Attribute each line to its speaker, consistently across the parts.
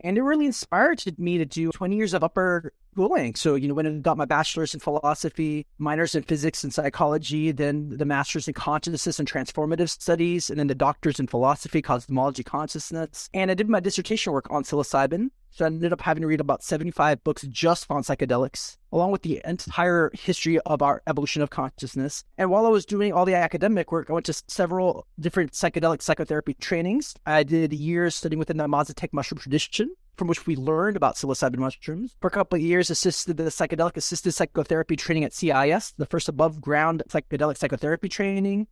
Speaker 1: And it really inspired me to do 20 years of upper schooling. So, you know, when I got my bachelor's in philosophy, minors in physics and psychology, then the master's in consciousness and transformative studies, and then the doctor's in philosophy, cosmology, consciousness. And I did my dissertation work on psilocybin. So I ended up having to read about 75 books just on psychedelics, along with the entire history of our evolution of consciousness. And while I was doing all the academic work, I went to several different psychedelic psychotherapy trainings. I did years studying within the Mazatec mushroom tradition, from which we learned about psilocybin mushrooms. For a couple of years, assisted the psychedelic assisted psychotherapy training at CIIS, the first above ground psychedelic psychotherapy training.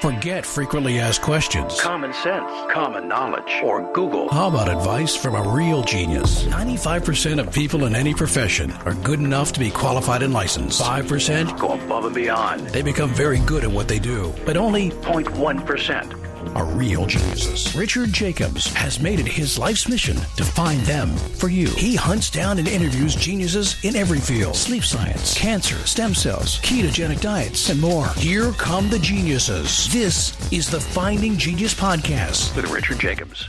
Speaker 2: Forget frequently asked questions.
Speaker 3: Common sense, common knowledge, or Google.
Speaker 2: How about advice from a real genius? 95% of people in any profession are good enough to be qualified and licensed. 5%
Speaker 3: Go above and beyond.
Speaker 2: they become very good at what they do, but only
Speaker 3: 0.1%.
Speaker 2: are real geniuses. Richard Jacobs has made it his life's mission to find them for you. He hunts down and interviews geniuses in every field sleep science, cancer, stem cells, ketogenic diets, and more. Here come the geniuses. This is the Finding Genius Podcast.
Speaker 3: With Richard Jacobs.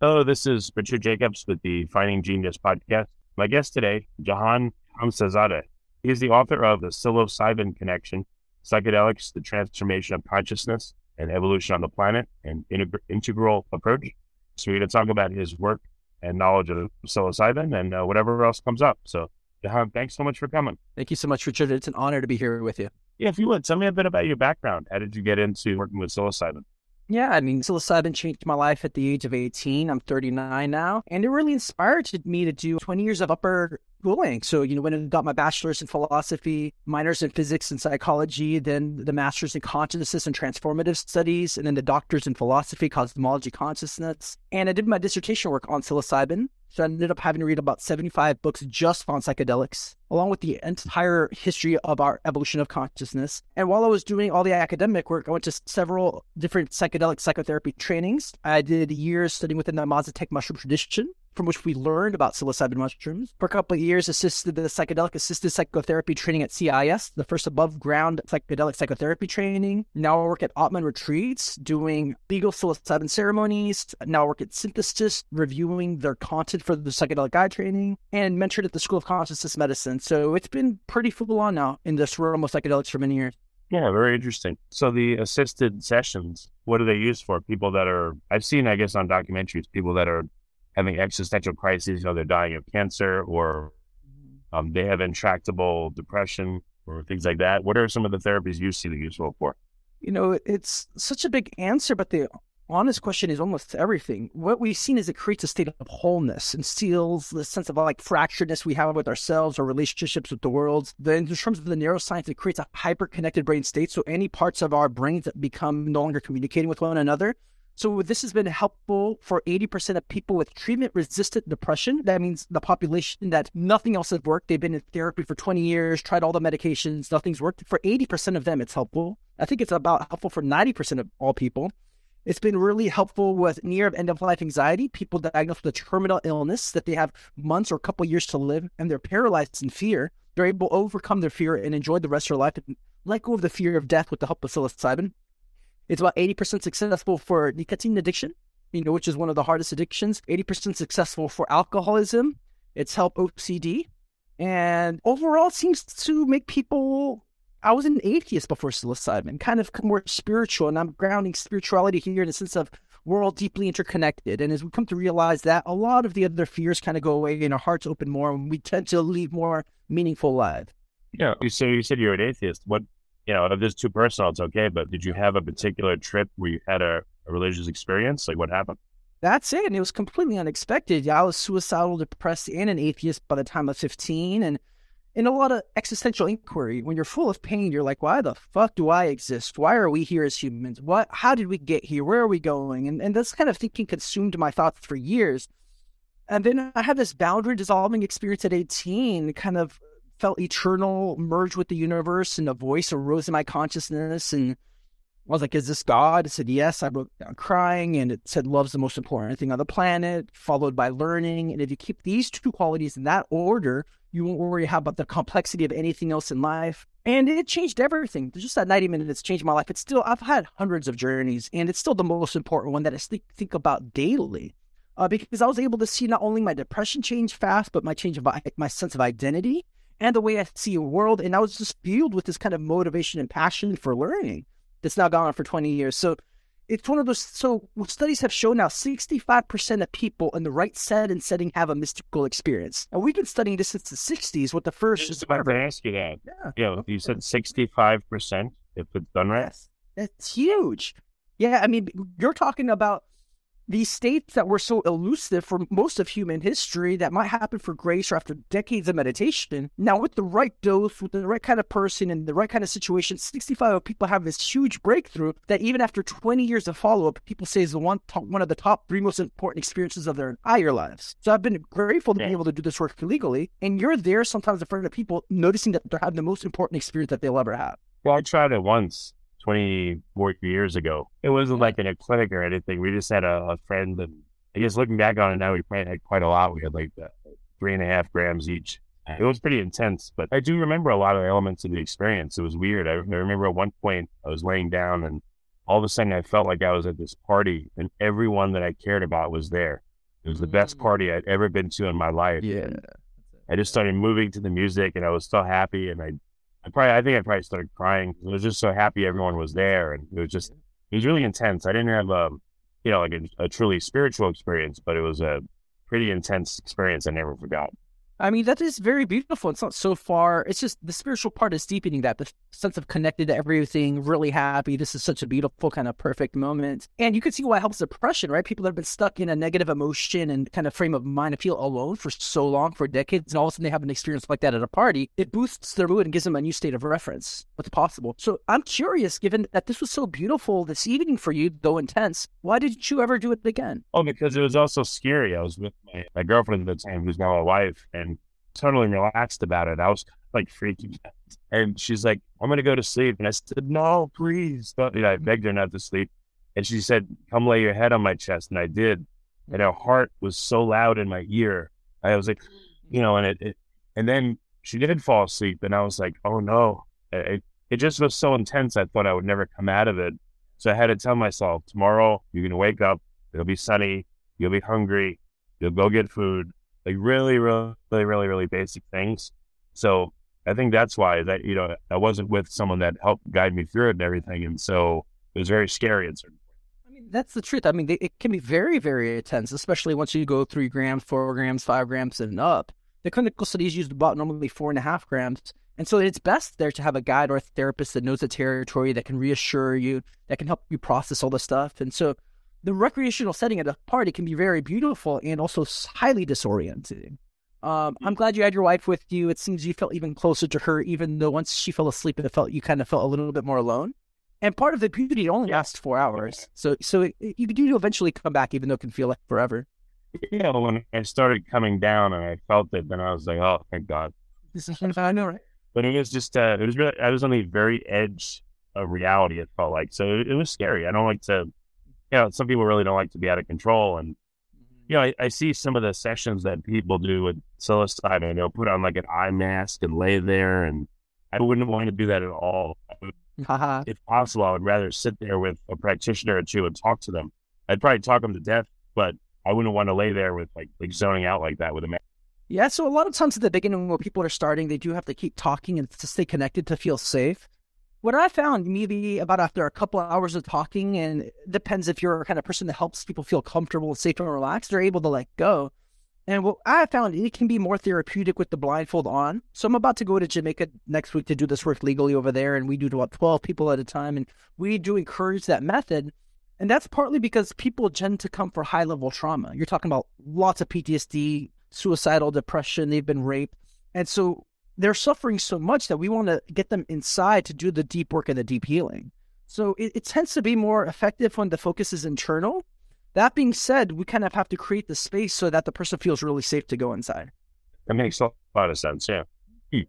Speaker 4: Hello, this is Richard Jacobs with the Finding Genius podcast. My guest today, Jahan Khamsehzadeh. He is the author of The Psilocybin Connection, Psychedelics, the Transformation of Consciousness and Evolution on the Planet, an integ- integral approach. So we're going to talk about his work and knowledge of psilocybin and uh, whatever else comes up. So, Jahan, thanks so much for coming.
Speaker 1: Thank you so much, Richard. It's an honor to be here with you.
Speaker 4: Yeah, if you would, tell me a bit about your background. How did you get into working with psilocybin?
Speaker 1: Yeah, I mean, psilocybin changed my life at the age of 18. I'm 39 now. And it really inspired me to do 20 years of upper schooling. So, you know, when I got my bachelor's in philosophy, minors in physics and psychology, then the master's in consciousness and transformative studies, and then the doctor's in philosophy, cosmology, consciousness. And I did my dissertation work on psilocybin. So I ended up having to read about 75 books just on psychedelics, along with the entire history of our evolution of consciousness. And while I was doing all the academic work, I went to several different psychedelic psychotherapy trainings. I did years studying within the Mazatec mushroom tradition, from which we learned about psilocybin mushrooms. For a couple of years, assisted the psychedelic assisted psychotherapy training at CIIS, the first above ground psychedelic psychotherapy training. Now I work at Atman Retreats doing legal psilocybin ceremonies. Now I work at Synthesis, reviewing their content for the psychedelic guide training, and mentored at the School of Consciousness Medicine. So it's been pretty full on now in this realm of psychedelics for many years.
Speaker 4: Yeah, very interesting. So the assisted sessions, what are they used for? People that are I've seen, I guess, on documentaries, people that are having existential crises, you know, they're dying of cancer or um, they have intractable depression or things like that. What are some of the therapies you see that useful for?
Speaker 1: You know, it's such a big answer, but the honest question is almost everything. What we've seen is it creates a state of wholeness and steals the sense of like fracturedness we have with ourselves or relationships with the world. Then in terms of the neuroscience, it creates a hyper-connected brain state. So any parts of our brains that become no longer communicating with one another. So this has been helpful for 80% of people with treatment-resistant depression. That means the population that nothing else has worked. They've been in therapy for 20 years, tried all the medications, nothing's worked. For 80% of them, it's helpful. I think it's about helpful for 90% of all people. It's been really helpful with near end of life anxiety, people diagnosed with a terminal illness that they have months or a couple years to live and they're paralyzed in fear. They're able to overcome their fear and enjoy the rest of their life and let go of the fear of death with the help of psilocybin. It's about 80% successful for nicotine addiction, you know, which is one of the hardest addictions. 80% successful for alcoholism. It's helped OCD. And overall, it seems to make people I was an atheist before psilocybin, kind of more spiritual, and I'm grounding spirituality here in the sense of we're all deeply interconnected. And as we come to realize that, a lot of the other fears kind of go away and our hearts open more, and we tend to lead more meaningful lives.
Speaker 4: Yeah, you say you said you're an atheist. What you know, if is too personal, it's okay. But did you have a particular trip where you had a, a religious experience? Like what happened?
Speaker 1: That's it. And it was completely unexpected. I was suicidal, depressed, and an atheist by the time was 15. And in a lot of existential inquiry, when you're full of pain, you're like, why the fuck do I exist? Why are we here as humans? What how did we get here? Where are we going? And and this kind of thinking consumed my thoughts for years. And then I had this boundary dissolving experience at 18, kind of felt eternal, merged with the universe, and a voice arose in my consciousness. And I was like, Is this God? I said, Yes. I broke down crying, and it said, Love's the most important thing on the planet, followed by learning. And if you keep these two qualities in that order, you won't worry about the complexity of anything else in life. And it changed everything. Just that 90 minutes changed my life. It's still, I've had hundreds of journeys, and it's still the most important one that I think, about daily. Uh, because I was able to see not only my depression change fast, but my change of my sense of identity and the way I see a world. And I was just fueled with this kind of motivation and passion for learning that's now gone on for 20 years. So it's one of those. So studies have shown now 65% of people in the right set and setting have a mystical experience. And we've been studying this since the 60s with the first.
Speaker 4: Just about to ask you that. Yeah. Yeah. You said 65% if it's done right. Yes.
Speaker 1: That's huge. Yeah. I mean, you're talking about these states that were so elusive for most of human history that might happen for grace or after decades of meditation. Now, with the right dose, with the right kind of person and the right kind of situation, 65 people have this huge breakthrough that even after 20 years of follow up, people say is the one, top, one of the top three most important experiences of their entire lives. So I've been grateful to yeah. be able to do this work legally. And you're there sometimes in front of people noticing that they're having the most important experience that they'll ever have.
Speaker 4: Well, I tried it once 24 years ago. It wasn't like in a clinic or anything. We just had a, a friend, and I guess looking back on it now, we probably had quite a lot. We had like uh, three and a half grams each. It was pretty intense, but I do remember a lot of elements of the experience. It was weird. I, I remember at one point I was laying down, and all of a sudden I felt like I was at this party, and everyone that I cared about was there. It was the best mm. party I'd ever been to in my life.
Speaker 1: Yeah.
Speaker 4: I just started moving to the music, and I was so happy, and I I probably, I think I probably started crying. I was just so happy everyone was there, and it was just, it was really intense. I didn't have a, um, you know, like a, a truly spiritual experience, but it was a pretty intense experience I never forgot.
Speaker 1: I mean, that is very beautiful. It's not so far. It's just the spiritual part is deepening that, the sense of connected to everything, really happy. This is such a beautiful, kind of perfect moment. And you can see why it helps depression, right? People that have been stuck in a negative emotion and kind of frame of mind and feel alone for so long, for decades, and all of a sudden they have an experience like that at a party. It boosts their mood and gives them a new state of reference. What's possible? So I'm curious, given that this was so beautiful this evening for you, though intense, why did you ever do it again?
Speaker 4: Oh, because it was also scary. I was with my, my girlfriend at the time, who's now my wife, and totally relaxed about it. I was like freaking out. And she's like, I'm going to go to sleep. And I said, no, please. Know, I begged her not to sleep. And she said, come lay your head on my chest. And I did. And her heart was so loud in my ear. I was like, you know, and it, it and then she did fall asleep. And I was like, oh no. It, it just was so intense. I thought I would never come out of it. So I had to tell myself, tomorrow you're going to wake up. It'll be sunny. You'll be hungry. You'll go get food like really, really, really, really basic things. So I think that's why that, you know, I wasn't with someone that helped guide me through it and everything. And so it was very scary at certain
Speaker 1: I mean, that's the truth. I mean, they, it can be very, very intense, especially once you go three grams, four grams, five grams, and up. The clinical studies used about normally four and a half grams. And so it's best there to have a guide or a therapist that knows the territory, that can reassure you, that can help you process all the stuff. And so the recreational setting at a party can be very beautiful and also highly disorienting. Um, I'm glad you had your wife with you. It seems you felt even closer to her, even though once she fell asleep, it felt you kind of felt a little bit more alone. And part of the beauty it only lasts four hours, so so it, it, you do eventually come back, even though it can feel like forever.
Speaker 4: Yeah, when I started coming down and I felt it, then I was like, oh, thank God.
Speaker 1: This is I know, right?
Speaker 4: But it was just, uh, it was really, I was on the very edge of reality. It felt like so. It, it was scary. I don't like to you know, some people really don't like to be out of control. And, you mm-hmm. know, I, I see some of the sessions that people do with psilocybin, they'll put on like an eye mask and lay there. And I wouldn't want to do that at all. Would, if possible, I would rather sit there with a practitioner or two and talk to them. I'd probably talk them to death, but I wouldn't want to lay there with like, like zoning out like that with a mask.
Speaker 1: Yeah, so a lot of times at the beginning when people are starting, they do have to keep talking and to stay connected to feel safe what I found maybe about after a couple of hours of talking, and depends if you're a kind of person that helps people feel comfortable, and safe, and relaxed, they're able to let go. And what I found, it can be more therapeutic with the blindfold on. So I'm about to go to Jamaica next week to do this work legally over there, and we do about 12 people at a time, and we do encourage that method. And that's partly because people tend to come for high level trauma. You're talking about lots of PTSD, suicidal depression, they've been raped. And so they're suffering so much that we want to get them inside to do the deep work and the deep healing. So it, it, tends to be more effective when the focus is internal. That being said, we kind of have to create the space so that the person feels really safe to go inside.
Speaker 4: That makes a lot of sense. Yeah. Hmm.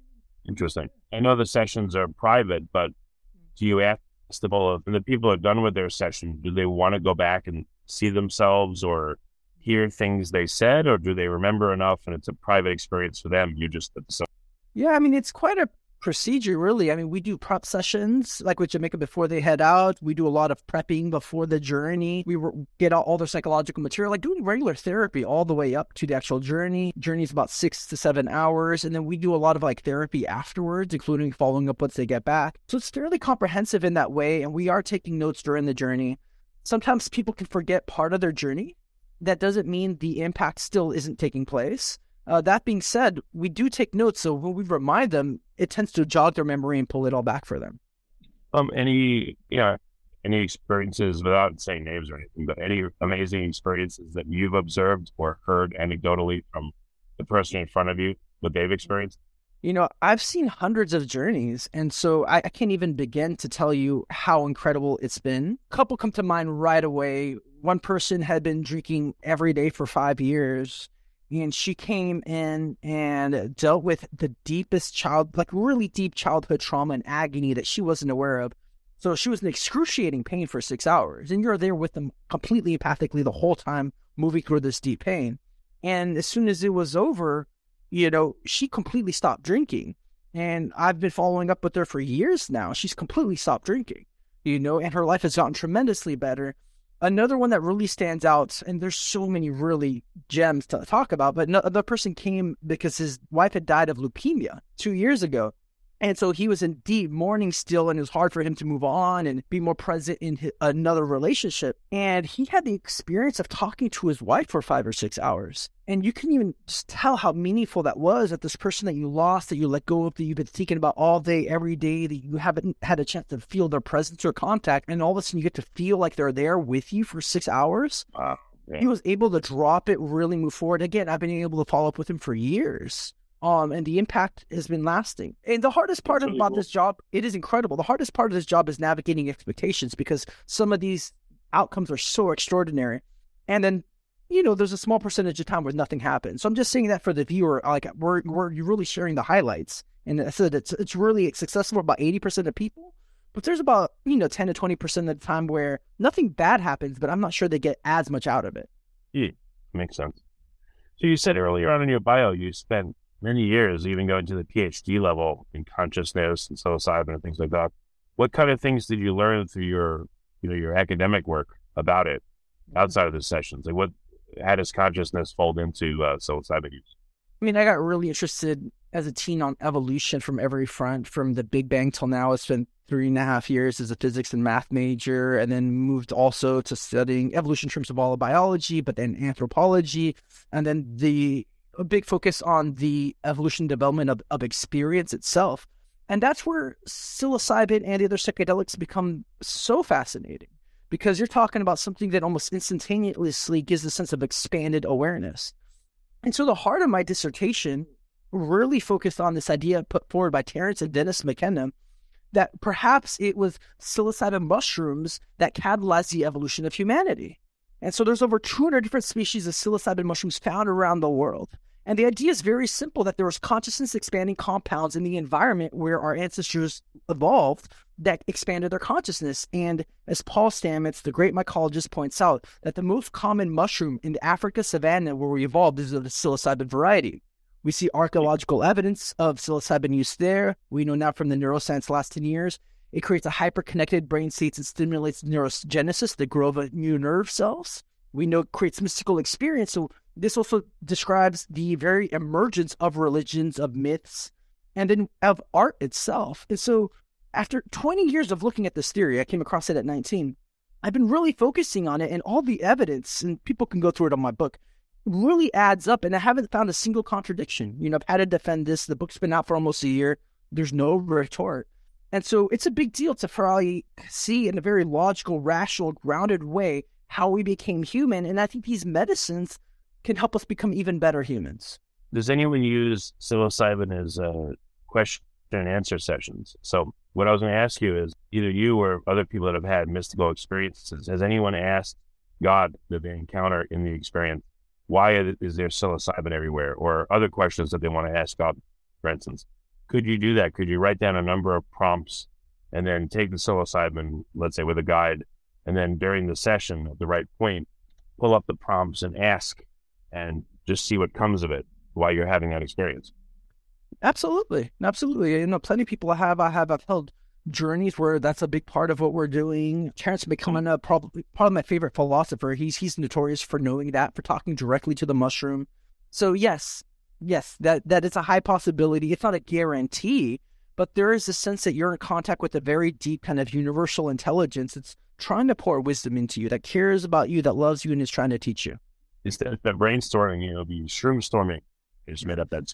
Speaker 4: Interesting. I know the sessions are private, but do you ask the people, the people are done with their session, do they want to go back and see themselves or hear things they said, or do they remember enough and it's a private experience for them? You just
Speaker 1: yeah, I mean, it's quite a procedure, really. I mean, we do prep sessions like with Jamaica before they head out. We do a lot of prepping before the journey. We get out all their psychological material, like doing regular therapy all the way up to the actual journey. Journey is about six to seven hours. And then we do a lot of like therapy afterwards, including following up once they get back. So it's fairly comprehensive in that way. And we are taking notes during the journey. Sometimes people can forget part of their journey. That doesn't mean the impact still isn't taking place. Uh, that being said, we do take notes, so when we remind them, it tends to jog their memory and pull it all back for them.
Speaker 4: Um, any yeah, any experiences without saying names or anything, but any amazing experiences that you've observed or heard anecdotally from the person in front of you, what they've experienced?
Speaker 1: You know, I've seen hundreds of journeys, and so I, I can't even begin to tell you how incredible it's been. A couple come to mind right away. One person had been drinking every day for five years and she came in and dealt with the deepest child, like really deep childhood trauma and agony that she wasn't aware of. So she was in excruciating pain for six hours, and you're there with them completely empathically the whole time, moving through this deep pain. And as soon as it was over, you know, she completely stopped drinking. And I've been following up with her for years now. She's completely stopped drinking, you know, and her life has gotten tremendously better. Another one that really stands out, and there's so many really gems to talk about, but no, the person came because his wife had died of leukemia two years ago. And so he was in deep mourning still, and it was hard for him to move on and be more present in his, another relationship. And he had the experience of talking to his wife for five or six hours. And you can even just tell how meaningful that was that this person that you lost, that you let go of, that you've been thinking about all day, every day, that you haven't had a chance to feel their presence or contact. And all of a sudden you get to feel like they're there with you for six hours.
Speaker 4: Wow.
Speaker 1: He was able to drop it, really move forward. Again, I've been able to follow up with him for years um, and the impact has been lasting. And the hardest part really about cool. this job, it is incredible. The hardest part of this job is navigating expectations because some of these outcomes are so extraordinary. And then, you know, there's a small percentage of time where nothing happens. So I'm just saying that for the viewer, like we're we're really sharing the highlights. And I said it's it's really successful for about eighty percent of people. But there's about, you know, ten to twenty percent of the time where nothing bad happens, but I'm not sure they get as much out of it.
Speaker 4: Yeah, makes sense. So you said earlier on in your bio you spent many years, even going to the PhD level in consciousness and psilocybin and things like that. What kind of things did you learn through your, you know, your academic work about it mm-hmm. outside of the sessions? Like what, how his consciousness fold into uh, psilocybin use?
Speaker 1: I mean, I got really interested as a teen on evolution from every front, from the Big Bang till now. It's been three and a half years as a physics and math major, and then moved also to studying evolution in terms of all of biology, but then anthropology, and then the big focus on the evolution development of, of experience itself. And that's where psilocybin and the other psychedelics become so fascinating because you're talking about something that almost instantaneously gives a sense of expanded awareness. And so the heart of my dissertation really focused on this idea put forward by Terence and Dennis McKenna that perhaps it was psilocybin mushrooms that catalyzed the evolution of humanity. And so there's over 200 different species of psilocybin mushrooms found around the world. And the idea is very simple that there was consciousness expanding compounds in the environment where our ancestors evolved that expanded their consciousness. And as Paul Stamets, the great mycologist, points out, that the most common mushroom in the Africa savanna where we evolved is the psilocybin variety. We see archaeological evidence of psilocybin use there. We know now from the neuroscience last 10 years, it creates a hyper-connected brain states and stimulates neurogenesis, the growth of new nerve cells. We know it creates mystical experience. So this also describes the very emergence of religions, of myths, and then of art itself. And so, after 20 years of looking at this theory, I came across it at 19. I've been really focusing on it, and all the evidence, and people can go through it on my book, really adds up. And I haven't found a single contradiction. You know, I've had to defend this. The book's been out for almost a year. There's no retort. And so it's a big deal to probably see in a very logical, rational, grounded way how we became human. And I think these medicines can help us become even better humans.
Speaker 4: Does anyone use psilocybin as a question and answer sessions? So, what I was going to ask you is either you or other people that have had mystical experiences, has anyone asked God that they encounter in the experience, why is there psilocybin everywhere? Or other questions that they want to ask God, for instance. Could you do that? Could you write down a number of prompts and then take the psilocybin, let's say with a guide, and then during the session at the right point, pull up the prompts and ask and just see what comes of it while you're having that experience.
Speaker 1: Absolutely, absolutely. You know, plenty of people I have I have I've held journeys where that's a big part of what we're doing. Terence McKenna, probably probably my favorite philosopher. He's he's notorious for knowing that, for talking directly to the mushroom. So yes, yes, that that is a high possibility. It's not a guarantee, but there is a sense that you're in contact with a very deep kind of universal intelligence. that's trying to pour wisdom into you, that cares about you, that loves you, and is trying to teach you.
Speaker 4: Instead of brainstorming, you know, be shroom storming. Just made up that.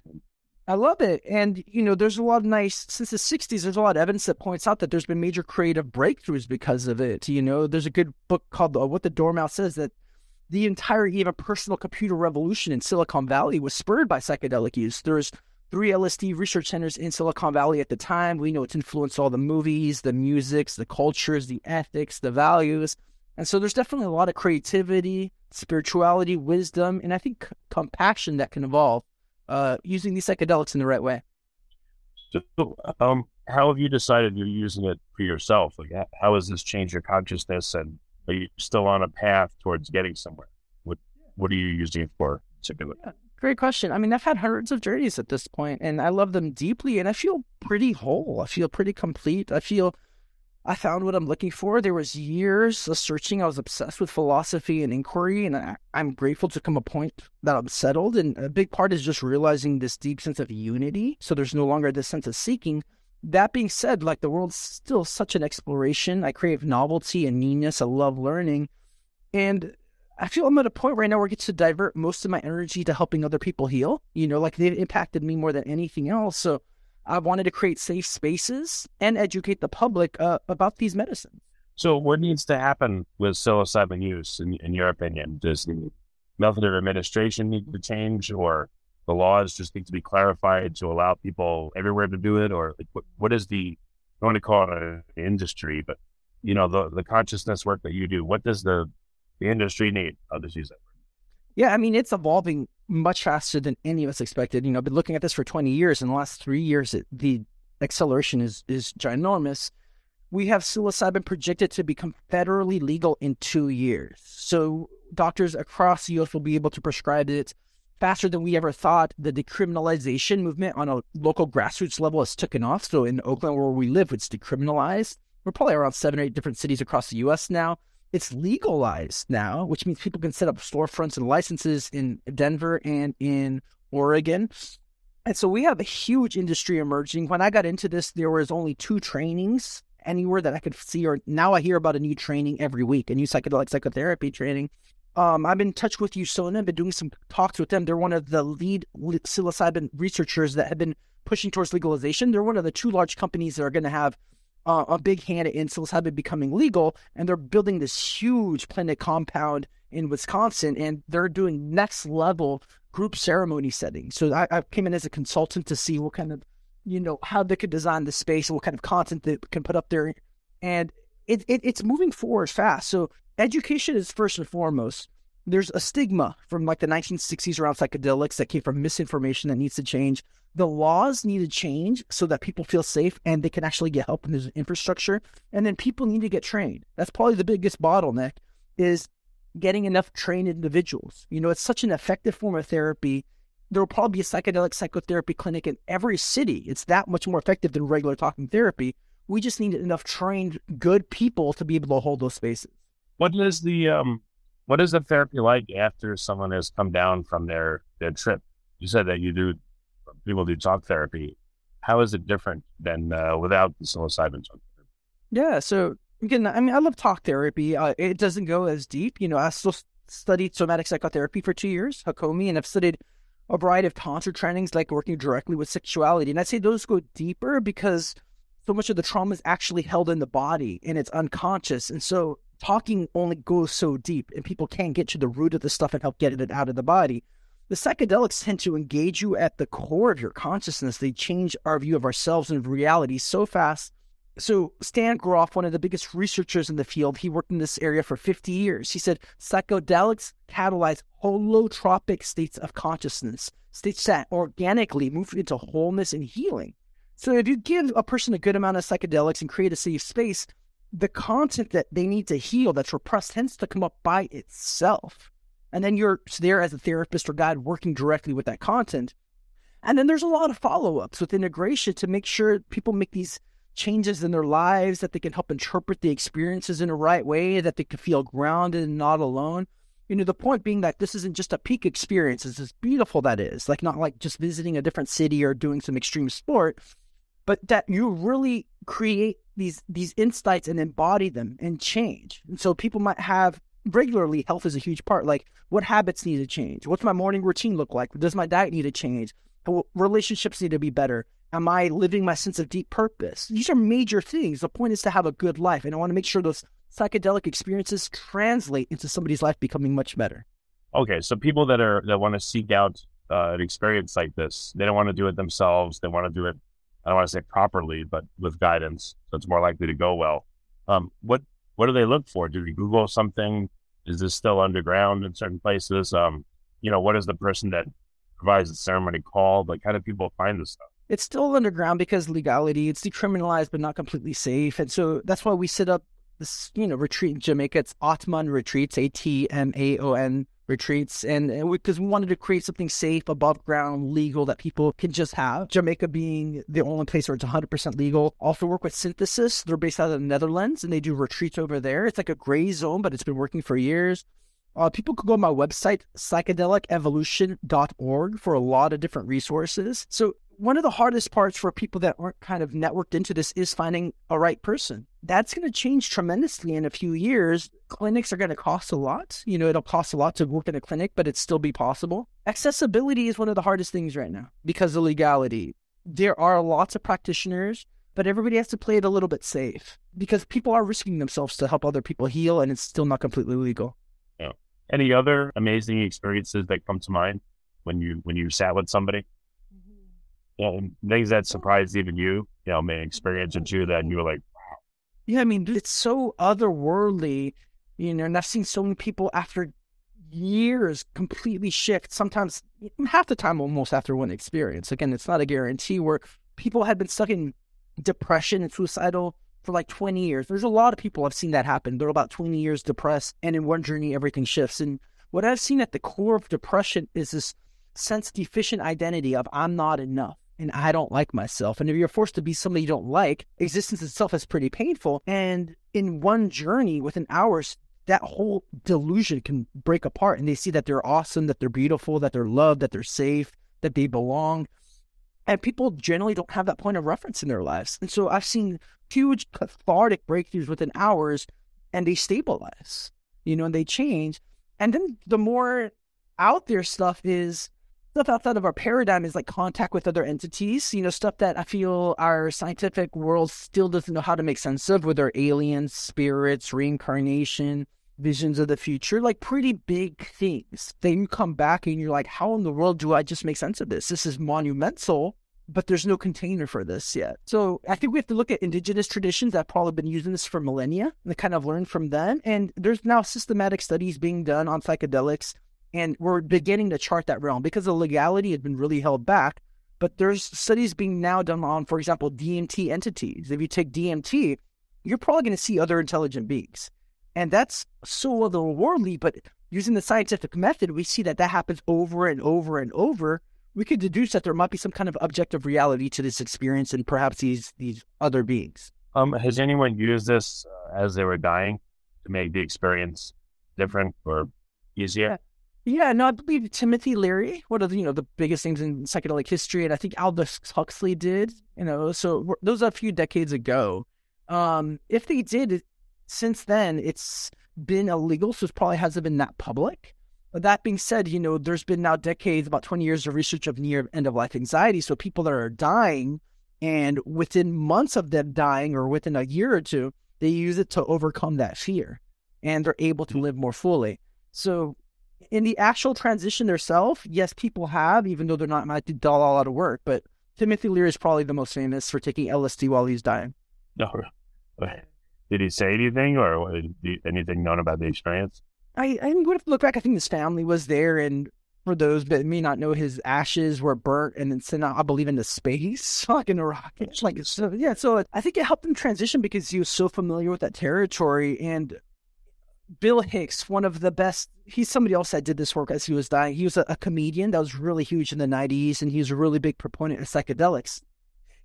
Speaker 1: I love it. And, you know, there's a lot of nice, since the 60s, there's a lot of evidence that points out that there's been major creative breakthroughs because of it. You know, there's a good book called uh, What the Dormouse Says that the entire even personal computer revolution in Silicon Valley was spurred by psychedelic use. There's three LSD research centers in Silicon Valley at the time. We know it's influenced all the movies, the musics, the cultures, the ethics, the values. And so there's definitely a lot of creativity, spirituality, wisdom, and I think compassion that can evolve uh, using these psychedelics in the right way.
Speaker 4: So, um, how have you decided you're using it for yourself? Like, how has this changed your consciousness, and are you still on a path towards getting somewhere? What What are you using it for?
Speaker 1: Yeah, great question. I mean, I've had hundreds of journeys at this point, and I love them deeply, and I feel pretty whole. I feel pretty complete. I feel I found what I'm looking for. There was years of searching. I was obsessed with philosophy and inquiry, and I, am grateful to come a point that I'm settled. And a big part is just realizing this deep sense of unity. So there's no longer this sense of seeking. That being said, like the world's still such an exploration. I crave novelty and newness. I love learning, and I feel I'm at a point right now where I get to divert most of my energy to helping other people heal. You know, like they've impacted me more than anything else. So I wanted to create safe spaces and educate the public uh, about these medicines.
Speaker 4: So, what needs to happen with psilocybin use, in, in your opinion? Does the method of administration need to change, or the laws just need to be clarified to allow people everywhere to do it, or what, what is the I want to call it an industry, but you know the the consciousness work that you do. What does the the industry need? I'll just use that.
Speaker 1: Yeah, I mean it's evolving much faster than any of us expected. You know, I've been looking at this for 20 years. In the last three years, it, the acceleration is is ginormous. We have psilocybin projected to become federally legal in two years. So doctors across the U.S. will be able to prescribe it faster than we ever thought. The decriminalization movement on a local grassroots level has taken off. So in Oakland, where we live, it's decriminalized. We're probably around seven or eight different cities across the U.S. now. It's legalized now, which means people can set up storefronts and licenses in Denver and in Oregon. And so we have a huge industry emerging. When I got into this, there was only two trainings anywhere that I could see, or now I hear about a new training every week, a new psychedelic psychotherapy training. Um, I've been in touch with USONA, I've been doing some talks with them. They're one of the lead psilocybin researchers that have been pushing towards legalization. They're one of the two large companies that are going to have uh, a big hand in psilocybin becoming legal, and they're building this huge planet compound in Wisconsin, and they're doing next level group ceremony settings. So I, I, came in as a consultant to see what kind of, you know, how they could design the space, and what kind of content they can put up there, and it, it it's moving forward fast. So education is first and foremost. There's a stigma from like the 1960s around psychedelics that came from misinformation that needs to change the laws need to change so that people feel safe and they can actually get help and there's infrastructure. And then people need to get trained. That's probably the biggest bottleneck is getting enough trained individuals. You know, it's such an effective form of therapy. There will probably be a psychedelic psychotherapy clinic in every city. It's that much more effective than regular talking therapy. We just need enough trained, good people to be able to hold those spaces.
Speaker 4: What is the um, what is the therapy like after someone has come down from their their trip? You said that you do people do talk therapy. How is it different than uh, without the psilocybin talk therapy?
Speaker 1: Yeah, so again, I mean, I love talk therapy. Uh, it doesn't go as deep. You know, I still studied somatic psychotherapy for two years, Hakomi, and I've studied a variety of tantra trainings, like working directly with sexuality. And I'd say those go deeper because so much of the trauma is actually held in the body and it's unconscious. And so talking only goes so deep, and people can't get to the root of the stuff and help get it out of the body. The psychedelics tend to engage you at the core of your consciousness. They change our view of ourselves and reality so fast. So, Stan Grof, one of the biggest researchers in the field, he worked in this area for 50 years. He said psychedelics catalyze holotropic states of consciousness, states that organically move into wholeness and healing. So, if you give a person a good amount of psychedelics and create a safe space, the content that they need to heal that's repressed tends to come up by itself. And then you're there as a therapist or guide working directly with that content. And then there's a lot of follow ups with integration to make sure people make these changes in their lives, that they can help interpret the experiences in the right way, that they can feel grounded and not alone. You know, the point being that this isn't just a peak experience, it's as beautiful that is, like not like just visiting a different city or doing some extreme sport, but that you really create these these insights and embody them and change. And so people might have regularly health is a huge part. Like what habits need to change? What's my morning routine look like? Does my diet need to change? Relationships need to be better. Am I living my sense of deep purpose? These are major things. The point is to have a good life. And I want to make sure those psychedelic experiences translate into somebody's life becoming much better.
Speaker 4: Okay. So people that are, that want to seek out uh, an experience like this, they don't want to do it themselves. They want to do it, I don't want to say properly, but with guidance. So it's more likely to go well. Um, what, what do they look for? Do they Google something? Is this still underground in certain places? Um, you know, what is the person that provides the ceremony called? Like, how do people find this stuff?
Speaker 1: it's still underground because legality. It's decriminalized, but not completely safe. And so that's why we set up this, you know, retreat in Jamaica. It's Atman Retreats, A T M A O N retreats. And because we, we, wanted to create something safe, above ground, legal that people can just have. Jamaica being the only place where it's 100% legal. Also work with Synthesis. They're based out of the Netherlands and they do retreats over there. It's like a gray zone, but it's been working for years. Uh, people could go on my website, psychedelicevolution.org, for a lot of different resources. So one of the hardest parts for people that aren't kind of networked into this is finding a right person. That's going to change tremendously in a few years. Clinics are going to cost a lot. You know, it'll cost a lot to work in a clinic, but it'd still be possible. Accessibility is one of the hardest things right now because of legality. There are lots of practitioners, but everybody has to play it a little bit safe because people are risking themselves to help other people heal, and it's still not completely legal.
Speaker 4: Yeah. Any other amazing experiences that come to mind when you when you sat with somebody? Mm-hmm. and things that surprised even you, you know, may experience it too, that and you were like, wow.
Speaker 1: Yeah, I mean, it's so otherworldly, you know, and I've seen so many people after years completely shift, sometimes half the time almost after one experience. Again, it's not a guarantee where people had been stuck in depression and suicidal for like 20 years. There's a lot of people I've seen that happen. They're about 20 years depressed, and in one journey, everything shifts. And what I've seen at the core of depression is this sense deficient identity of I'm not enough and I don't like myself. And if you're forced to be somebody you don't like, existence itself is pretty painful. And in one journey within hours, that whole delusion can break apart and they see that they're awesome, that they're beautiful, that they're loved, that they're safe, that they belong. And people generally don't have that point of reference in their lives. And so I've seen huge cathartic breakthroughs within hours and they stabilize, you know, and they change. And then the more out there stuff is stuff outside of our paradigm is like contact with other entities, you know, stuff that I feel our scientific world still doesn't know how to make sense of, whether aliens, spirits, reincarnation, visions of the future, like pretty big things. Then you come back and you're like, how in the world do I just make sense of this? This is monumental, but there's no container for this yet. So I think we have to look at indigenous traditions that probably been using this for millennia and kind of learn from them. And there's now systematic studies being done on psychedelics and we're beginning to chart that realm because the legality had been really held back. But there's studies being now done on, for example, DMT entities. If you take DMT, you're probably going to see other intelligent beings. And that's so otherworldly, but using the scientific method, we see that that happens over and over and over. We could deduce that there might be some kind of objective reality to this experience and perhaps these these other beings.
Speaker 4: Um, has anyone used this uh, as they were dying to make the experience different or easier?
Speaker 1: Yeah. No, I believe Timothy Leary, one of the, you know the biggest names in psychedelic history, and I think Aldous Huxley did. You know, so those are a few decades ago. Um, if they did, since then it's been illegal, so it probably hasn't been that public. But that being said, you know, there's been now decades, about 20 years of research of near end of life anxiety. So people that are dying, and within months of them dying, or within a year or two, they use it to overcome that fear, and they're able to live more fully. So in the actual transition themselves, yes, people have, even though they're not might do a lot of work. But Timothy Leary is probably the most famous for taking LSD while he's dying.
Speaker 4: Oh, no, did he say anything or anything known about the experience?
Speaker 1: I I would have to look back. I think his family was there, and for those that may not know, his ashes were burnt and then sent out, I believe, into space, like in a rocket. Like so, yeah. So I think it helped him transition because he was so familiar with that territory and Bill Hicks, one of the best, he's somebody else that did this work as he was dying. He was a, a comedian that was really huge in the 90s, and he was a really big proponent of psychedelics.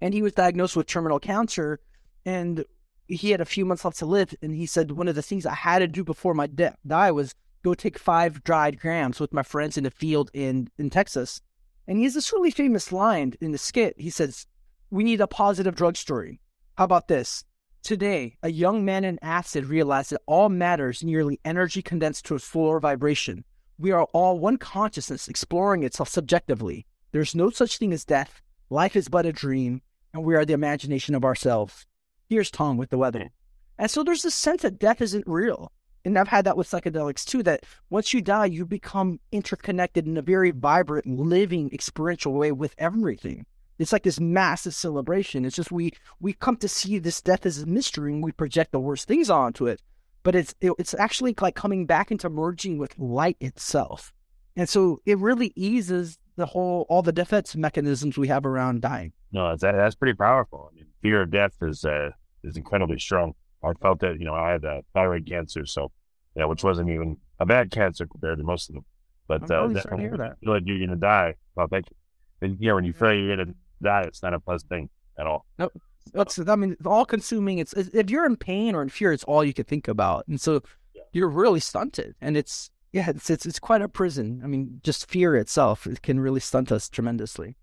Speaker 1: And he was diagnosed with terminal cancer, and he had a few months left to live. And he said, One of the things I had to do before my death die was go take five dried grams with my friends in a field in, in Texas. And he has this really famous line in the skit. He says, We need a positive drug story. How about this? Today, a young man in acid realized that all matter is energy condensed to a slower vibration. We are all one consciousness exploring itself subjectively. There's no such thing as death. Life is but a dream, and we are the imagination of ourselves. Here's Tom with the weather. And so there's this sense that death isn't real. And I've had that with psychedelics too, that once you die, you become interconnected in a very vibrant, living, experiential way with everything. It's like this massive celebration. It's just we we come to see this death as a mystery and we project the worst things onto it. But it's it, it's actually like coming back into merging with light itself. And so it really eases the whole all the defense mechanisms we have around dying.
Speaker 4: No, that's that's pretty powerful. I mean, fear of death is uh, is incredibly strong. I felt that you know I had uh, thyroid cancer, so yeah, which wasn't even a bad cancer compared to most of them. But
Speaker 1: I'm
Speaker 4: uh,
Speaker 1: really
Speaker 4: that,
Speaker 1: sorry to hear that.
Speaker 4: feel like you're gonna die. Well, thank you. And, yeah, when you feel like you're gonna die, it's not a pleasant thing at all.
Speaker 1: It's, I mean, all consuming. It's if you're in pain or in fear, it's all you can think about, and so
Speaker 4: Yeah.
Speaker 1: you're really stunted. And it's yeah, it's it's it's quite a prison. I mean, just fear itself it can really stunt us tremendously.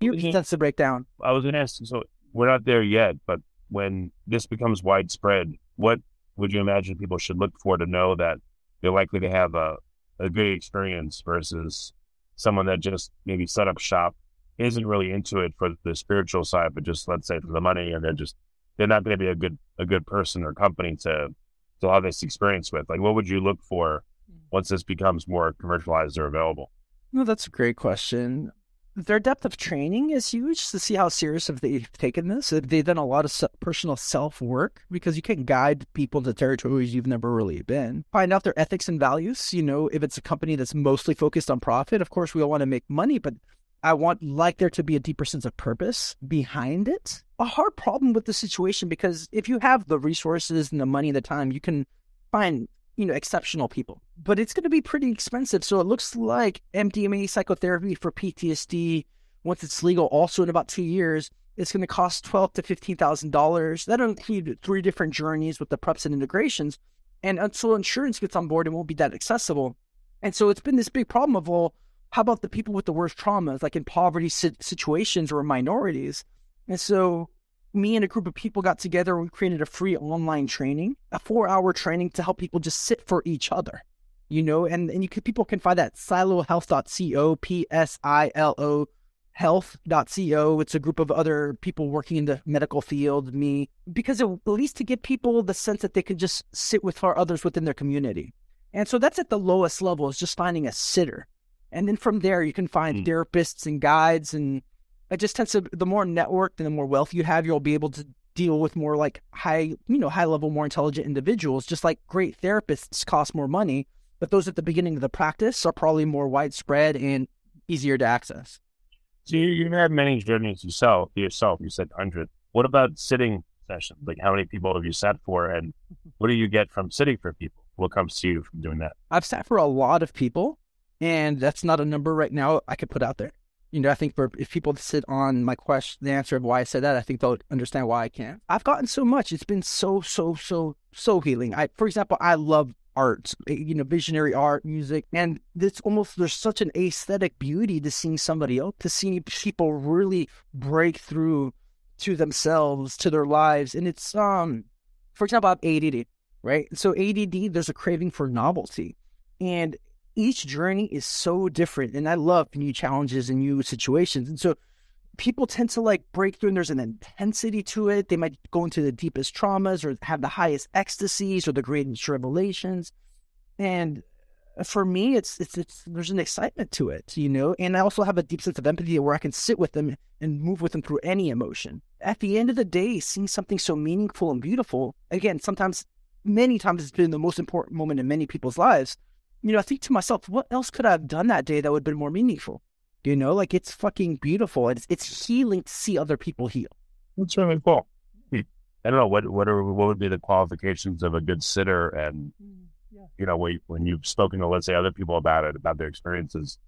Speaker 1: Fear tends to break down.
Speaker 4: I was gonna ask. So we're not there yet, but when this becomes widespread, what would you imagine people should look for to know that they're likely to have a a good experience versus someone that just maybe set up shop isn't really into it for the spiritual side, but just let's say for the money, and they're just they're not going to be a good a good person or company to to have this experience with. Like, what would you look for mm. once this becomes more commercialized or available?
Speaker 1: No, that's a great question. Their depth of training is huge to see how serious have they taken this. They've they done a lot of personal self work? Because you can't guide people to territories you've never really been. Find out their ethics and values. You know, if it's a company that's mostly focused on profit, of course we all want to make money, but I want like there to be a deeper sense of purpose behind it. A hard problem with the situation because if you have the resources and the money and the time, you can find you know exceptional people. But it's going to be pretty expensive so it looks like mdma psychotherapy for ptsd once it's legal also in about two years it's going to cost twelve to fifteen thousand dollars. That'll include three different journeys with the preps and integrations and until insurance gets on board it won't be that accessible. And so it's been this big problem of well how about the people with the worst traumas like in poverty situations or minorities and so me and a group of people got together and we created a free online training, a four hour training to help people just sit for each other. You know, and, and you people can find that psilohealth.co, P S I L O health.co. It's a group of other people working in the medical field, me, because it, at least to give people the sense that they can just sit with others within their community. And so that's at the lowest level is just finding a sitter. And then from there, you can find
Speaker 4: Mm.
Speaker 1: therapists and guides and it just tends to the more networked and the more wealth you have, you'll be able to deal with more like high, you know, high level, more intelligent individuals. Just like great therapists cost more money, but those at the beginning of the practice are probably more widespread and easier to access.
Speaker 4: So you, you've had many journeys yourself. Yourself, you said hundred. What about sitting sessions? Like how many people have you sat for, and what do you get from sitting for people? What comes to you from doing that?
Speaker 1: I've sat for a lot of people, and that's not a number right now I could put out there. You know, I think for if people sit on my question, the answer of why I said that, I think they'll understand why I can't. I've gotten so much. It's been so, so, so, so healing. I, for example, I love art, you know, visionary art, music, and it's almost there's such an aesthetic beauty to seeing somebody else, to seeing people really break through to themselves, to their lives, and it's um, for example, I have ADD, right? So ADD, there's a craving for novelty, and each journey is so different and i love new challenges and new situations and so people tend to like break through and there's an intensity to it. They might go into the deepest traumas or have the highest ecstasies or the greatest revelations and for me it's it's it's there's an excitement to it you know and i also have a deep sense of empathy where i can sit with them and move with them through any emotion. At the end of the day seeing something so meaningful and beautiful again sometimes many times it's been the most important moment in many people's lives you know, I think to myself, what else could I have done that day that would have been more meaningful? You know, like it's fucking beautiful. It's it's healing to see other people heal.
Speaker 4: That's really cool. Hmm. I don't know what what are what would be the qualifications of a good sitter, and
Speaker 1: yeah.
Speaker 4: you know when, when you've spoken to let's say other people about it about their experiences,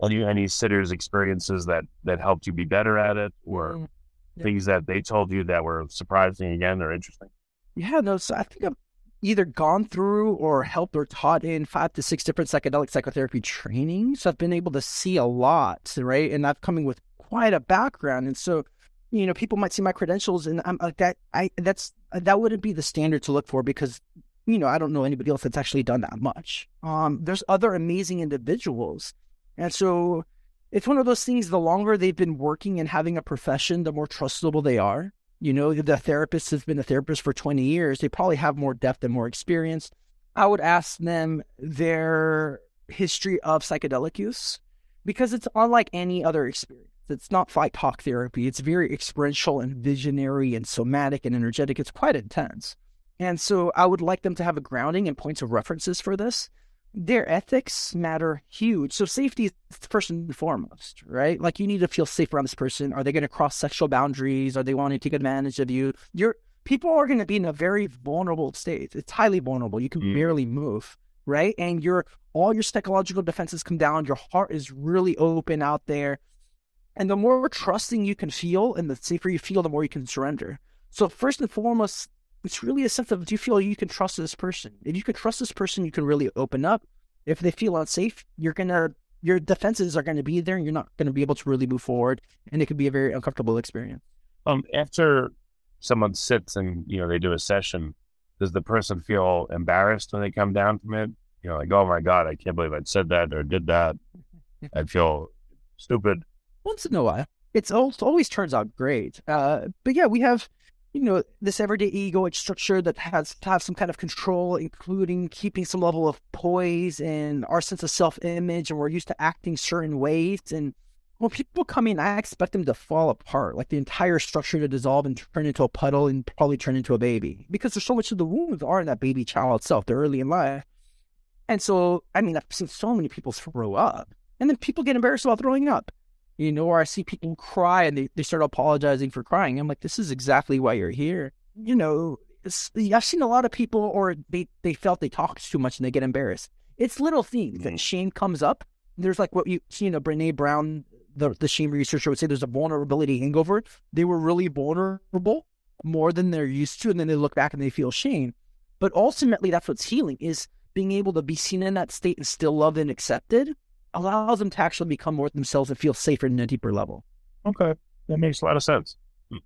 Speaker 4: any any sitters experiences that that helped you be better at it, or
Speaker 1: Mm, yeah.
Speaker 4: things that they told you that were surprising again or interesting.
Speaker 1: Yeah, no, so I think I've either gone through or helped or taught in five to six different psychedelic psychotherapy trainings. So I've been able to see a lot, right? And I've coming with quite a background. And so, you know, people might see my credentials and I'm like that I that's that wouldn't be the standard to look for because you know, I don't know anybody else that's actually done that much. Um, there's other amazing individuals. And so it's one of those things the longer they've been working and having a profession, the more trustable they are. You know, the therapist has been a therapist for 20 years. They probably have more depth and more experience. I would ask them their history of psychedelic use because it's unlike any other experience. It's not fight talk therapy. It's very experiential and visionary and somatic and energetic. It's quite intense. And so I would like them to have a grounding and points of references for this. Their ethics matter huge. So safety is first and foremost, right? Like you need to feel safe around this person. Are they going to cross sexual boundaries? Are they wanting to take advantage of you? You're people are going to be in a very vulnerable state. It's highly vulnerable. You can
Speaker 4: Mm.
Speaker 1: barely move, right? And your all your psychological defenses come down. Your heart is really open out there. And the more trusting you can feel and the safer you feel, the more you can surrender. So first and foremost, it's really a sense of do you feel you can trust this person? If you can trust this person, you can really open up. If they feel unsafe, you're gonna your defenses are gonna be there and you're not gonna be able to really move forward. And it could be a very uncomfortable experience.
Speaker 4: Um, after someone sits and you know they do a session, does the person feel embarrassed when they come down from it? You know, like, oh my god, I can't believe I said that or did that. I feel stupid.
Speaker 1: once in a while. It's always, always turns out great. Uh, but yeah, we have, you know, this everyday egoic structure that has to have some kind of control, including keeping some level of poise and our sense of self image. And we're used to acting certain ways. And when people come in, I expect them to fall apart, like the entire structure to dissolve and turn into a puddle and probably turn into a baby because there's so much of the wounds are in that baby child itself. They're early in life. And so, I mean, I've seen so many people throw up, and then people get embarrassed about throwing up you know, or I see people cry and they, they start apologizing for crying. I'm like, this is exactly why you're here. You know, I've seen a lot of people, or they, they felt they talked too much and they get embarrassed. It's little things that mm-hmm. shame comes up. There's like what you, you know, Brene Brown, the, the shame researcher would say there's a vulnerability hangover. They were really vulnerable more than they're used to. And then they look back and they feel shame. But ultimately, that's what's healing is being able to be seen in that state and still loved and accepted allows them to actually become more themselves and feel safer in a deeper level.
Speaker 4: Okay, that makes a lot of sense. Hmm.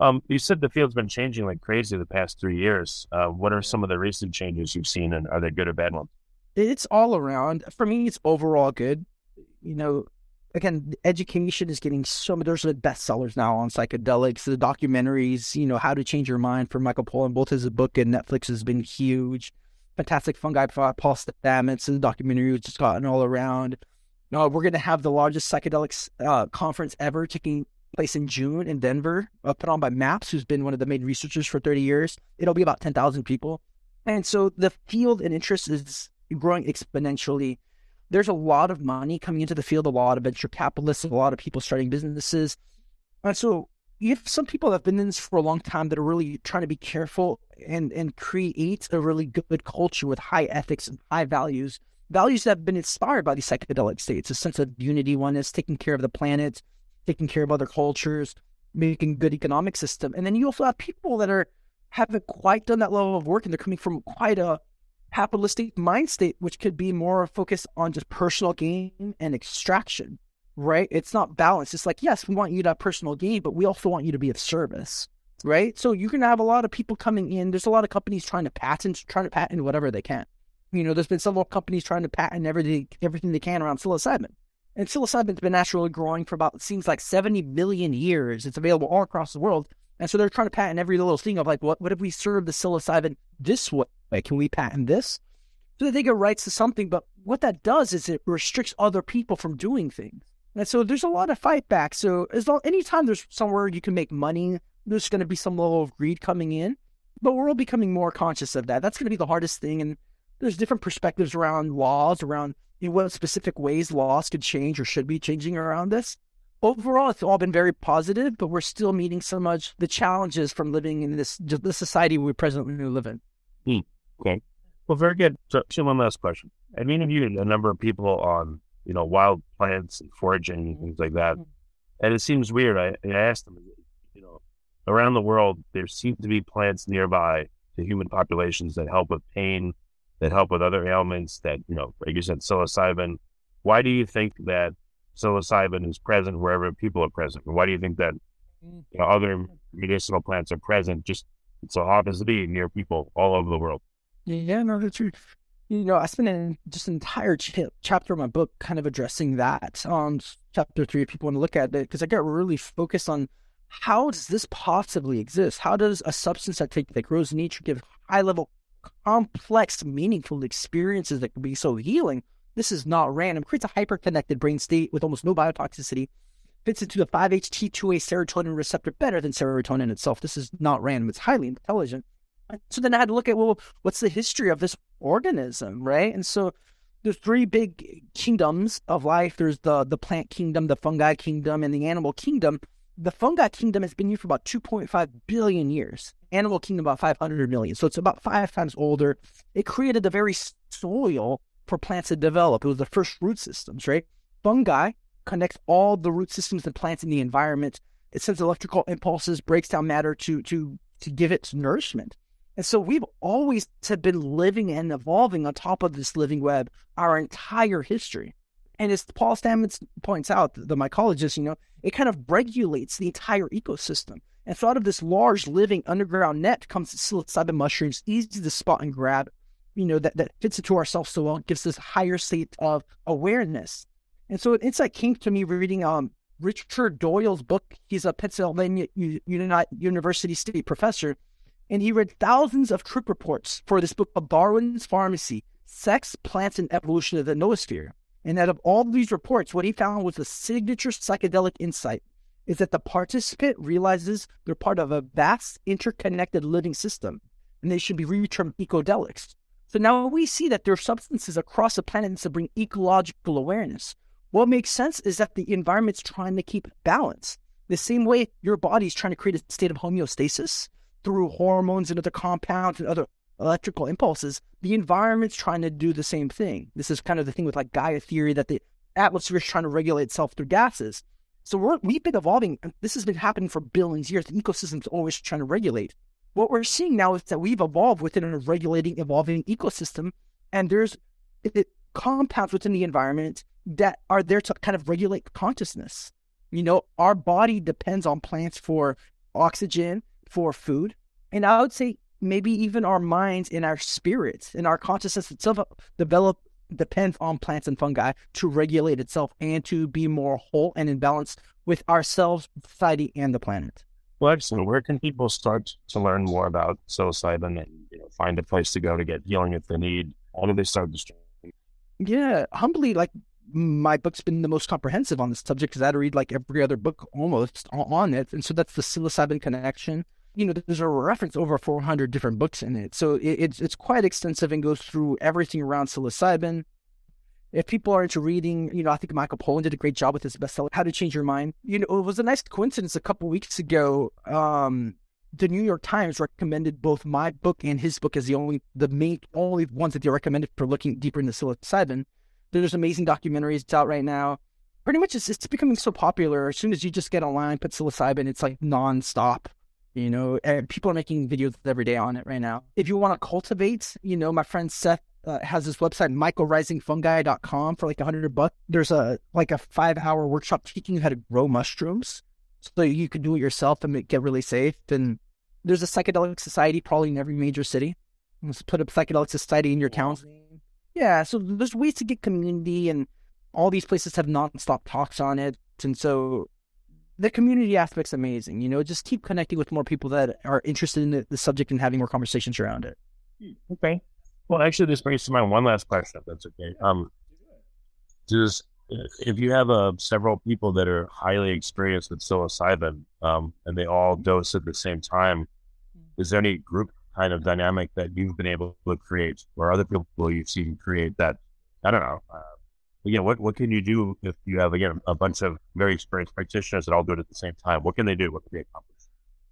Speaker 4: Um, you said the field's been changing like crazy the past three years. Uh, what are some of the recent changes you've seen, and are they good or bad ones?
Speaker 1: It's all around. For me, it's overall good. You know, again, education is getting so many. There's the bestsellers now on psychedelics, the documentaries. You know, How to Change Your Mind for Michael Pollan. Both his book and Netflix has been huge. Fantastic Fungi by Paul Stamets, and the documentary has just gotten all around. Uh, we're going to have the largest psychedelics uh, conference ever taking place in June in Denver, uh, put on by MAPS, who's been one of the main researchers for 30 years. It'll be about 10,000 people. And so the field and interest is growing exponentially. There's a lot of money coming into the field, a lot of venture capitalists, a lot of people starting businesses. And so you have some people that have been in this for a long time that are really trying to be careful and, and create a really good culture with high ethics and high values values that have been inspired by these psychedelic states a sense of unity oneness taking care of the planet taking care of other cultures making good economic system. And then you also have people that are haven't quite done that level of work and they're coming from quite a capitalistic mind state which could be more focused on just personal gain and extraction right? It's not balanced it's like yes we want you to have personal gain but we also want you to be of service right? So you're going to have a lot of people coming in. There's a lot of companies trying to patent trying to patent whatever they can you know, there's been several companies trying to patent everything, everything they can around psilocybin. And psilocybin's been naturally growing for about, it seems like 70 million years. It's available all across the world. And so they're trying to patent every little thing of like, what, what if we serve the psilocybin this way? Can we patent this? So they get rights to something, but what that does is it restricts other people from doing things. And so there's a lot of fight back. So as long, anytime there's somewhere you can make money, there's going to be some level of greed coming in. But we're all becoming more conscious of that. That's going to be the hardest thing. And there's different perspectives around laws, around in what specific ways laws could change or should be changing around this. overall, it's all been very positive, but we're still meeting so much the challenges from living in this the society we presently live in.
Speaker 4: Hmm. Okay. Well, very good. So, so one last question. I've interviewed a number of people on, you know, wild plants and foraging and things like that. And it seems weird. I, I asked them, you know, around the world, there seem to be plants nearby to human populations that help with pain, that help with other ailments, that, you know, like you said, psilocybin. Why do you think that psilocybin is present wherever people are present? Why do you think that you know, other medicinal plants are present just so happens to be near people all over the world?
Speaker 1: Yeah, no, that's true. You know, I spent an, just an entire ch- chapter of my book kind of addressing that. Um, chapter three, if people want to look at it, because I got really focused on how does this possibly exist? How does a substance that, take, that grows in nature give high level, complex, meaningful experiences that can be so healing? This is not random. Creates a hyper connected brain state with almost no biotoxicity. Fits into the 5-HT2A serotonin receptor better than serotonin itself. This is not random. It's highly intelligent. So then I had to look at well, what's the history of this organism, right? And so there's three big kingdoms of life. There's the the plant kingdom, the fungi kingdom, and the animal kingdom. The fungi kingdom has been here for about 2.5 billion years. Animal kingdom about 500 million. So it's about five times older. It created the very soil for plants to develop. It was the first root systems, right? Fungi connects all the root systems and plants in the environment. It sends electrical impulses, breaks down matter to to to give it nourishment. And so we've always have been living and evolving on top of this living web our entire history. And as Paul Stamets points out, the mycologist, you know, it kind of regulates the entire ecosystem. And out of this large living underground net comes to psilocybin mushrooms, easy to spot and grab, you know, that, that fits into ourselves so well, gives us higher state of awareness. And so an insight came to me reading um, Richard Doyle's book. He's a Pennsylvania University State professor and he read thousands of trip reports for this book of Darwin's Pharmacy, Sex, Plants, and Evolution of the Noosphere. And out of all these reports, what he found was a signature psychedelic insight is that the participant realizes they're part of a vast interconnected living system and they should be retermed ecodelics. So now we see that there are substances across the planet that bring ecological awareness. What makes sense is that the environment's trying to keep balance. The same way your body's trying to create a state of homeostasis, through hormones and other compounds and other electrical impulses, the environment's trying to do the same thing. This is kind of the thing with like Gaia theory that the atmosphere is trying to regulate itself through gases. So we're, we've been evolving. This has been happening for billions of years. The ecosystem's always trying to regulate. What we're seeing now is that we've evolved within a regulating, evolving ecosystem, and there's it, compounds within the environment that are there to kind of regulate consciousness. You know, our body depends on plants for oxygen, for food. And I would say maybe even our minds and our spirits and our consciousness itself develop depends on plants and fungi to regulate itself and to be more whole and in balance with ourselves, society, and the planet.
Speaker 4: Well, excellent. Where can people start to learn more about psilocybin and you know, find a place to go to get healing if they need? How do they start this journey?
Speaker 1: Yeah, humbly, like my book's been the most comprehensive on this subject because I had to read like every other book almost on it. And so that's the psilocybin connection. You know, there's a reference over 400 different books in it. So it, it's, it's quite extensive and goes through everything around psilocybin. If people are into reading, you know, I think Michael Pollan did a great job with his bestseller, How to Change Your Mind. You know, it was a nice coincidence a couple weeks ago. Um, the New York Times recommended both my book and his book as the only the main only ones that they recommended for looking deeper into psilocybin. There's amazing documentaries. Out right now. Pretty much, it's, it's becoming so popular. As soon as you just get online, put psilocybin, it's like nonstop. You know, people are making videos every day on it right now. If you want to cultivate, you know, my friend Seth uh, has this website, mycorrhizingfungi.com for like a hundred bucks. There's a like a five hour workshop teaching you how to grow mushrooms, so you can do it yourself and get really safe. And there's a psychedelic society probably in every major city. Let's put a psychedelic society in your town. Yeah, so there's ways to get community, and all these places have nonstop talks on it, and so the community aspect's amazing. You know, just keep connecting with more people that are interested in the, the subject and having more conversations around it.
Speaker 4: Hmm, okay. Well, actually, this brings to mind one last question, that's okay. Um, does if you have uh, several people that are highly experienced with psilocybin, um, and they all dose at the same time, is there any group kind of dynamic that you've been able to create or other people you've seen create that, I don't know, uh, again, what, what can you do if you have, again, a bunch of very experienced practitioners that all do it at the same time? What can they do? What can they accomplish?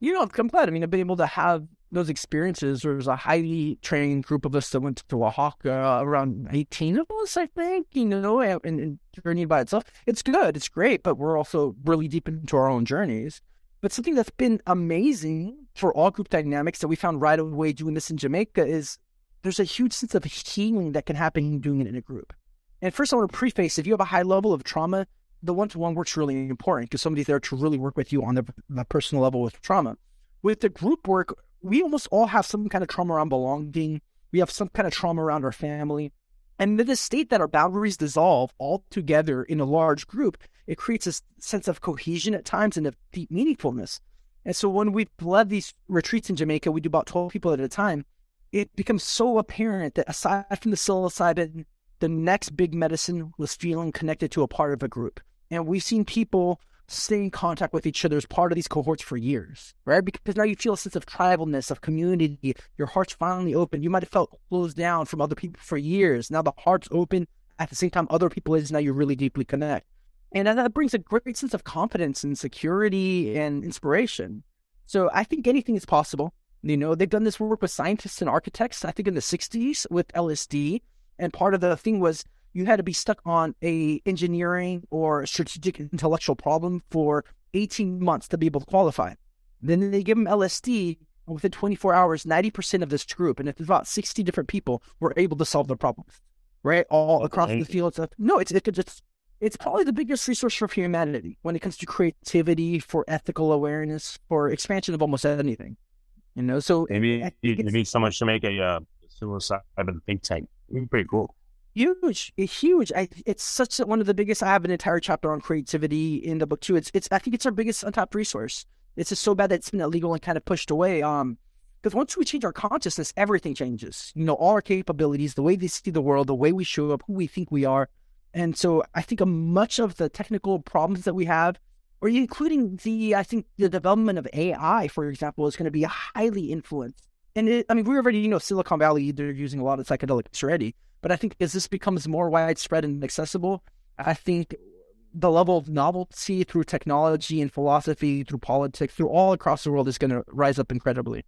Speaker 1: You know, I'm glad. I mean, I've been able to have those experiences. There was a highly trained group of us that went to Oaxaca, uh, around 18 of us, I think, you know, and, and journey by itself. It's good, it's great, but we're also really deep into our own journeys. But something that's been amazing for all group dynamics that we found right away doing this in Jamaica is there's a huge sense of healing that can happen doing it in a group. And first, I want to preface if you have a high level of trauma, the one to one work's really important because somebody's there to really work with you on the, the personal level with trauma. With the group work, we almost all have some kind of trauma around belonging. We have some kind of trauma around our family. And in the state that our boundaries dissolve all together in a large group, it creates a sense of cohesion at times and of deep meaningfulness. And so when we led these retreats in Jamaica, we do about 12 people at a time. It becomes so apparent that aside from the psilocybin, the next big medicine was feeling connected to a part of a group. And we've seen people stay in contact with each other as part of these cohorts for years, right? Because now you feel a sense of tribalness, of community. Your heart's finally open. You might have felt closed down from other people for years. Now the heart's open. At the same time, other people is now you really deeply connect. And that brings a great sense of confidence and security and inspiration. So I think anything is possible. You know, they've done this work with scientists and architects, I think in the 60s with LSD. And part of the thing was you had to be stuck on a engineering or strategic intellectual problem for 18 months to be able to qualify. Then they give them LSD, and within 24 hours, 90% of this group, and it's about 60 different people, were able to solve their problems, right? All across the fields. Of, no, it's it just it's probably the biggest resource for humanity when it comes to creativity, for ethical awareness, for expansion of almost anything. You know, so
Speaker 4: maybe you need so much to make a uh, psilocybin think tank. Pretty cool.
Speaker 1: Huge, huge. I, it's such one of the biggest. I have an entire chapter on creativity in the book too. It's, it's. I think it's our biggest untapped resource. It's just so bad that it's been illegal and kind of pushed away. Um, because once we change our consciousness, everything changes. You know, all our capabilities, the way they see the world, the way we show up, who we think we are. And so, I think much of the technical problems that we have, or including the, I think the development of AI, for example, is going to be highly influenced. And it, I mean, we are already, you know, Silicon Valley, they're using a lot of psychedelics already. But I think as this becomes more widespread and accessible, I think the level of novelty through technology and philosophy, through politics, through all across the world is going to rise up incredibly.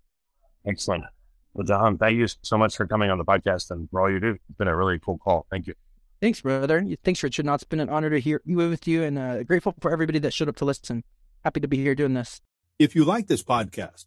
Speaker 4: Excellent. Well, Jahan, thank you so much for coming on the podcast and for all you do. It's been a really cool call. Thank you.
Speaker 1: Thanks, brother. Thanks, Richard. No, it's been an honor to hear you with you and uh, grateful for everybody that showed up to listen. Happy to be here doing this.
Speaker 5: If you like this podcast,